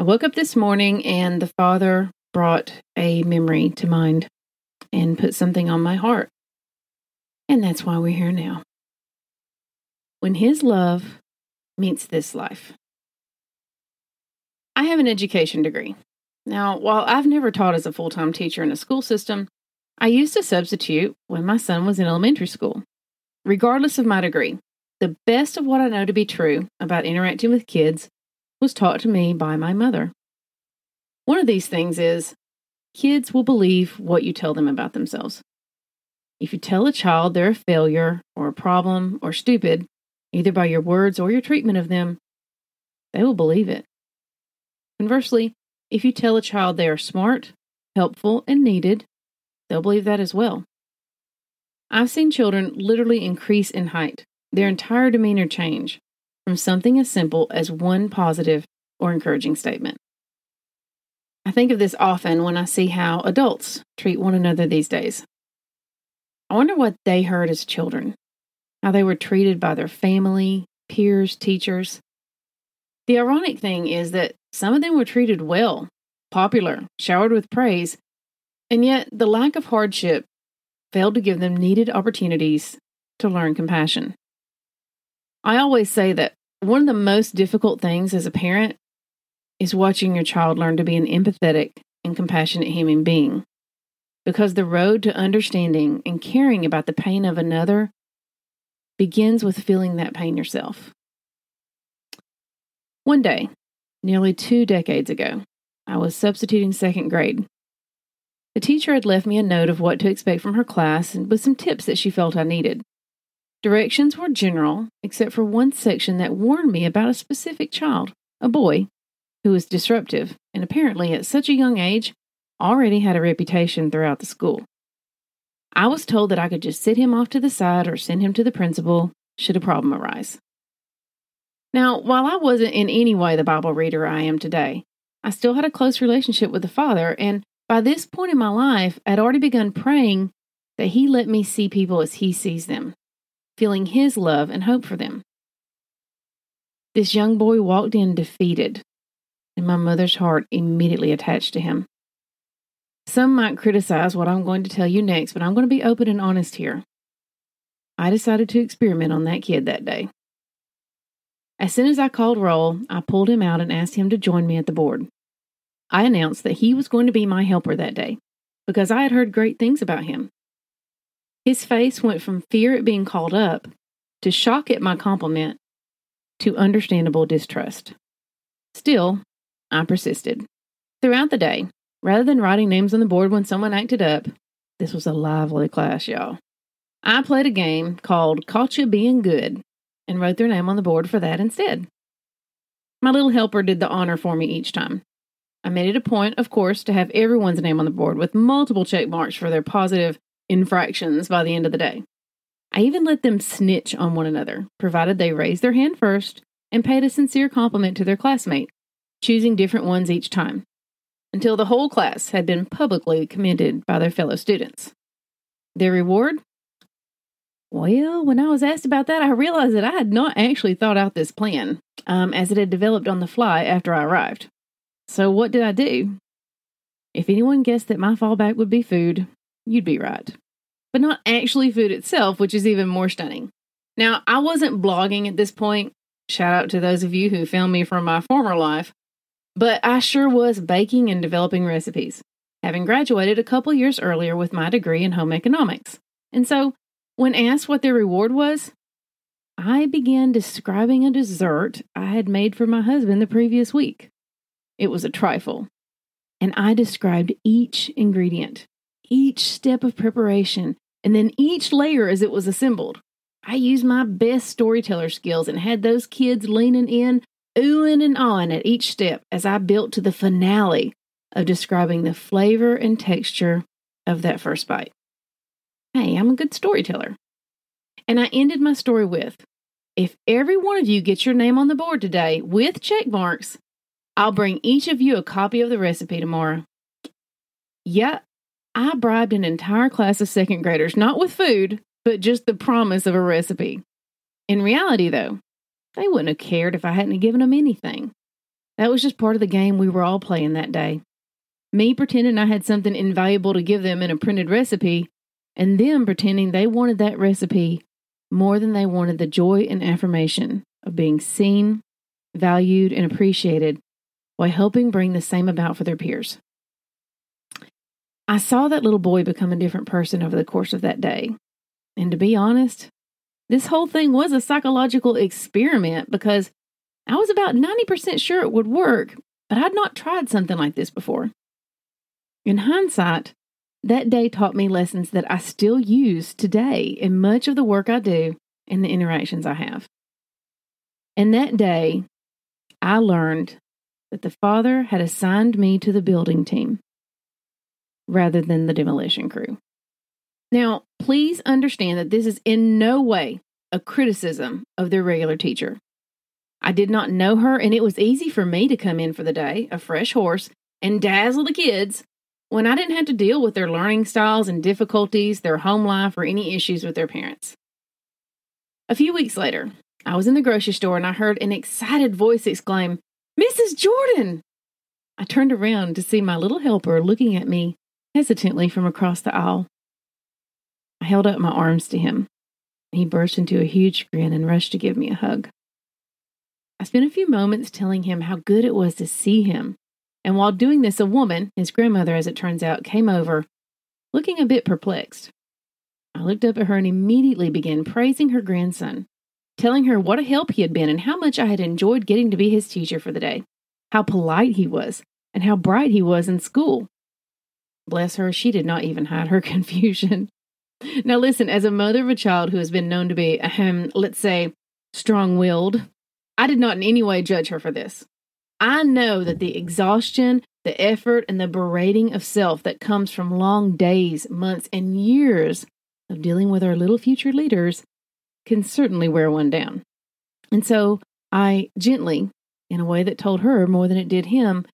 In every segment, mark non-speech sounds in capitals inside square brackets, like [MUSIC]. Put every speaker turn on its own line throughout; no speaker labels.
I woke up this morning and the Father brought a memory to mind and put something on my heart. And that's why we're here now. When His love meets this life. I have an education degree. Now, while I've never taught as a full time teacher in a school system, I used to substitute when my son was in elementary school. Regardless of my degree, the best of what I know to be true about interacting with kids was taught to me by my mother. One of these things is kids will believe what you tell them about themselves. If you tell a child they're a failure or a problem or stupid, either by your words or your treatment of them, they will believe it. Conversely, if you tell a child they are smart, helpful, and needed, they'll believe that as well. I've seen children literally increase in height, their entire demeanor change, from something as simple as one positive or encouraging statement. I think of this often when I see how adults treat one another these days. I wonder what they heard as children, how they were treated by their family, peers, teachers. The ironic thing is that some of them were treated well, popular, showered with praise, and yet the lack of hardship failed to give them needed opportunities to learn compassion. I always say that one of the most difficult things as a parent is watching your child learn to be an empathetic and compassionate human being. Because the road to understanding and caring about the pain of another begins with feeling that pain yourself. One day, nearly two decades ago, I was substituting second grade. The teacher had left me a note of what to expect from her class and with some tips that she felt I needed. Directions were general, except for one section that warned me about a specific child, a boy, who was disruptive and apparently at such a young age already had a reputation throughout the school. I was told that I could just sit him off to the side or send him to the principal should a problem arise. Now, while I wasn't in any way the Bible reader I am today, I still had a close relationship with the Father, and by this point in my life, I'd already begun praying that He let me see people as He sees them, feeling his love and hope for them. This young boy walked in defeated, and my mother's heart immediately attached to him. Some might criticize what I'm going to tell you next, but I'm going to be open and honest here. I decided to experiment on that kid that day. As soon as I called roll, I pulled him out and asked him to join me at the board. I announced that he was going to be my helper that day because I had heard great things about him. His face went from fear at being called up to shock at my compliment to understandable distrust. Still, I persisted. Throughout the day, rather than writing names on the board when someone acted up, this was a lively class, y'all. I played a game called Caught You Being Good and wrote their name on the board for that instead. My little helper did the honor for me each time. I made it a point, of course, to have everyone's name on the board with multiple check marks for their positive infractions by the end of the day. I even let them snitch on one another, provided they raised their hand first and paid a sincere compliment to their classmate, choosing different ones each time, until the whole class had been publicly commended by their fellow students. Their reward? Well, when I was asked about that, I realized that I had not actually thought out this plan, um, as it had developed on the fly after I arrived. So, what did I do? If anyone guessed that my fallback would be food, you'd be right. But not actually food itself, which is even more stunning. Now, I wasn't blogging at this point. Shout out to those of you who found me from my former life. But I sure was baking and developing recipes, having graduated a couple years earlier with my degree in home economics. And so, when asked what their reward was, I began describing a dessert I had made for my husband the previous week. It was a trifle, and I described each ingredient each step of preparation and then each layer as it was assembled. I used my best storyteller skills and had those kids leaning in, oohing and ahhing at each step as I built to the finale of describing the flavor and texture of that first bite. Hey, I'm a good storyteller. And I ended my story with if every one of you gets your name on the board today with check marks, I'll bring each of you a copy of the recipe tomorrow. Yeah, I bribed an entire class of second graders, not with food, but just the promise of a recipe. In reality, though, they wouldn't have cared if I hadn't given them anything. That was just part of the game we were all playing that day. Me pretending I had something invaluable to give them in a printed recipe, and them pretending they wanted that recipe more than they wanted the joy and affirmation of being seen, valued, and appreciated while helping bring the same about for their peers. I saw that little boy become a different person over the course of that day. And to be honest, this whole thing was a psychological experiment because I was about 90% sure it would work, but I'd not tried something like this before. In hindsight, that day taught me lessons that I still use today in much of the work I do and the interactions I have. And that day, I learned that the Father had assigned me to the building team rather than the demolition crew. Now, please understand that this is in no way a criticism of their regular teacher. I did not know her, and it was easy for me to come in for the day, a fresh horse, and dazzle the kids when I didn't have to deal with their learning styles and difficulties, their home life, or any issues with their parents. A few weeks later, I was in the grocery store and I heard an excited voice exclaim, Mrs. Jordan! I turned around to see my little helper looking at me hesitantly from across the aisle. I held up my arms to him. He burst into a huge grin and rushed to give me a hug. I spent a few moments telling him how good it was to see him. And while doing this, a woman, his grandmother as it turns out, came over, looking a bit perplexed. I looked up at her and immediately began praising her grandson, telling her what a help he had been and how much I had enjoyed getting to be his teacher for the day, how polite he was, and how bright he was in school. Bless her, she did not even hide her [LAUGHS] confusion. Now, listen, as a mother of a child who has been known to be, ahem, let's say, strong willed, I did not in any way judge her for this. I know that the exhaustion, the effort, and the berating of self that comes from long days, months, and years of dealing with our little future leaders can certainly wear one down. And so I gently, in a way that told her more than it did him,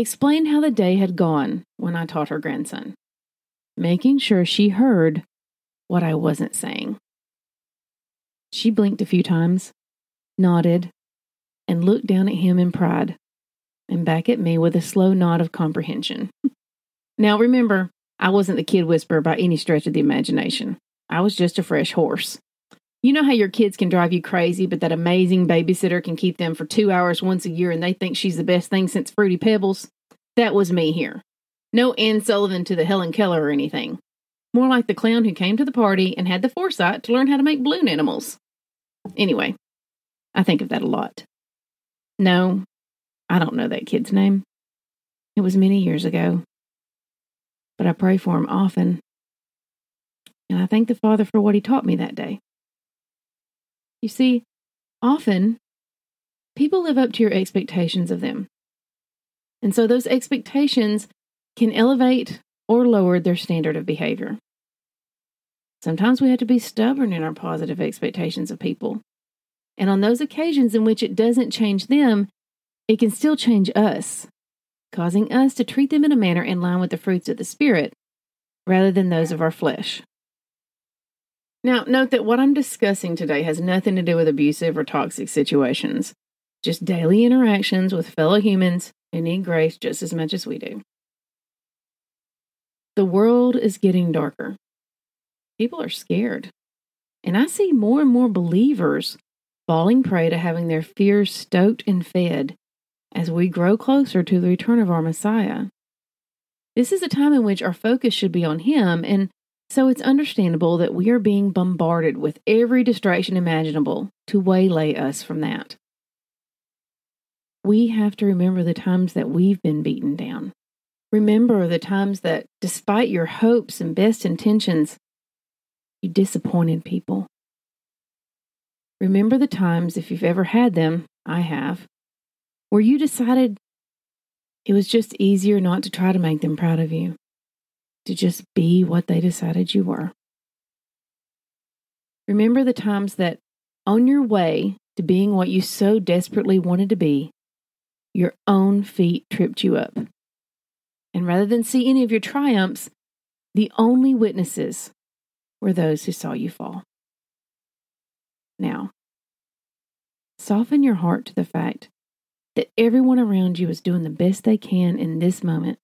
explained how the day had gone when I taught her grandson, making sure she heard what I wasn't saying. She blinked a few times, nodded, and looked down at him in pride, and back at me with a slow nod of comprehension. [LAUGHS] now remember, I wasn't the kid whisperer by any stretch of the imagination. I was just a fresh horse. You know how your kids can drive you crazy, but that amazing babysitter can keep them for two hours once a year and they think she's the best thing since Fruity Pebbles? That was me here. No Anne Sullivan to the Helen Keller or anything. More like the clown who came to the party and had the foresight to learn how to make balloon animals. Anyway, I think of that a lot. No, I don't know that kid's name. It was many years ago. But I pray for him often. And I thank the Father for what he taught me that day. You see, often people live up to your expectations of them. And so those expectations can elevate or lower their standard of behavior. Sometimes we have to be stubborn in our positive expectations of people. And on those occasions in which it doesn't change them, it can still change us, causing us to treat them in a manner in line with the fruits of the Spirit rather than those of our flesh. Now, note that what I'm discussing today has nothing to do with abusive or toxic situations, just daily interactions with fellow humans who need grace just as much as we do. The world is getting darker. People are scared. And I see more and more believers falling prey to having their fears stoked and fed as we grow closer to the return of our Messiah. This is a time in which our focus should be on Him, and so it's understandable that we are being bombarded with every distraction imaginable to waylay us from that. We have to remember the times that we've been beaten down. Remember the times that, despite your hopes and best intentions, you disappointed people. Remember the times, if you've ever had them, I have, where you decided It was just easier not to try to make them proud of you, to just be what they decided you were. Remember the times that on your way to being what you so desperately wanted to be, your own feet tripped you up. And rather than see any of your triumphs, the only witnesses were those who saw you fall. Now, soften your heart to the fact that everyone around you is doing the best they can in this moment.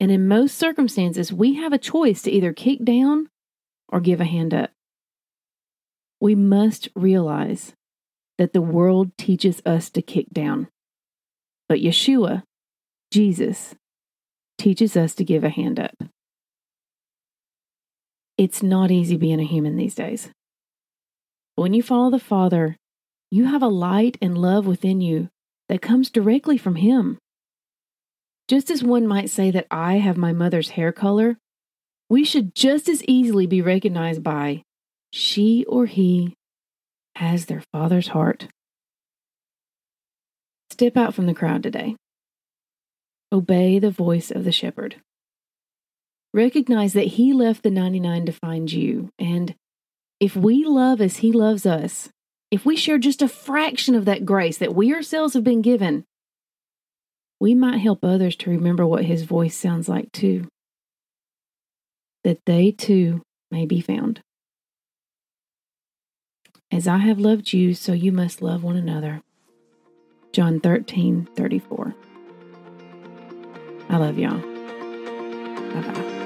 And in most circumstances, we have a choice to either kick down or give a hand up. We must realize that the world teaches us to kick down. But Yeshua, Jesus, teaches us to give a hand up. It's not easy being a human these days. But When you follow the Father, you have a light and love within you that comes directly from Him. Just as one might say that I have my mother's hair color, we should just as easily be recognized by she or he has their Father's heart. Step out from the crowd today. Obey the voice of the shepherd. Recognize that he left the 99 to find you. And if we love as he loves us, if we share just a fraction of that grace that we ourselves have been given, we might help others to remember what his voice sounds like too. That they too may be found. As I have loved you, so you must love one another. John 13, 34. I love y'all. Bye bye.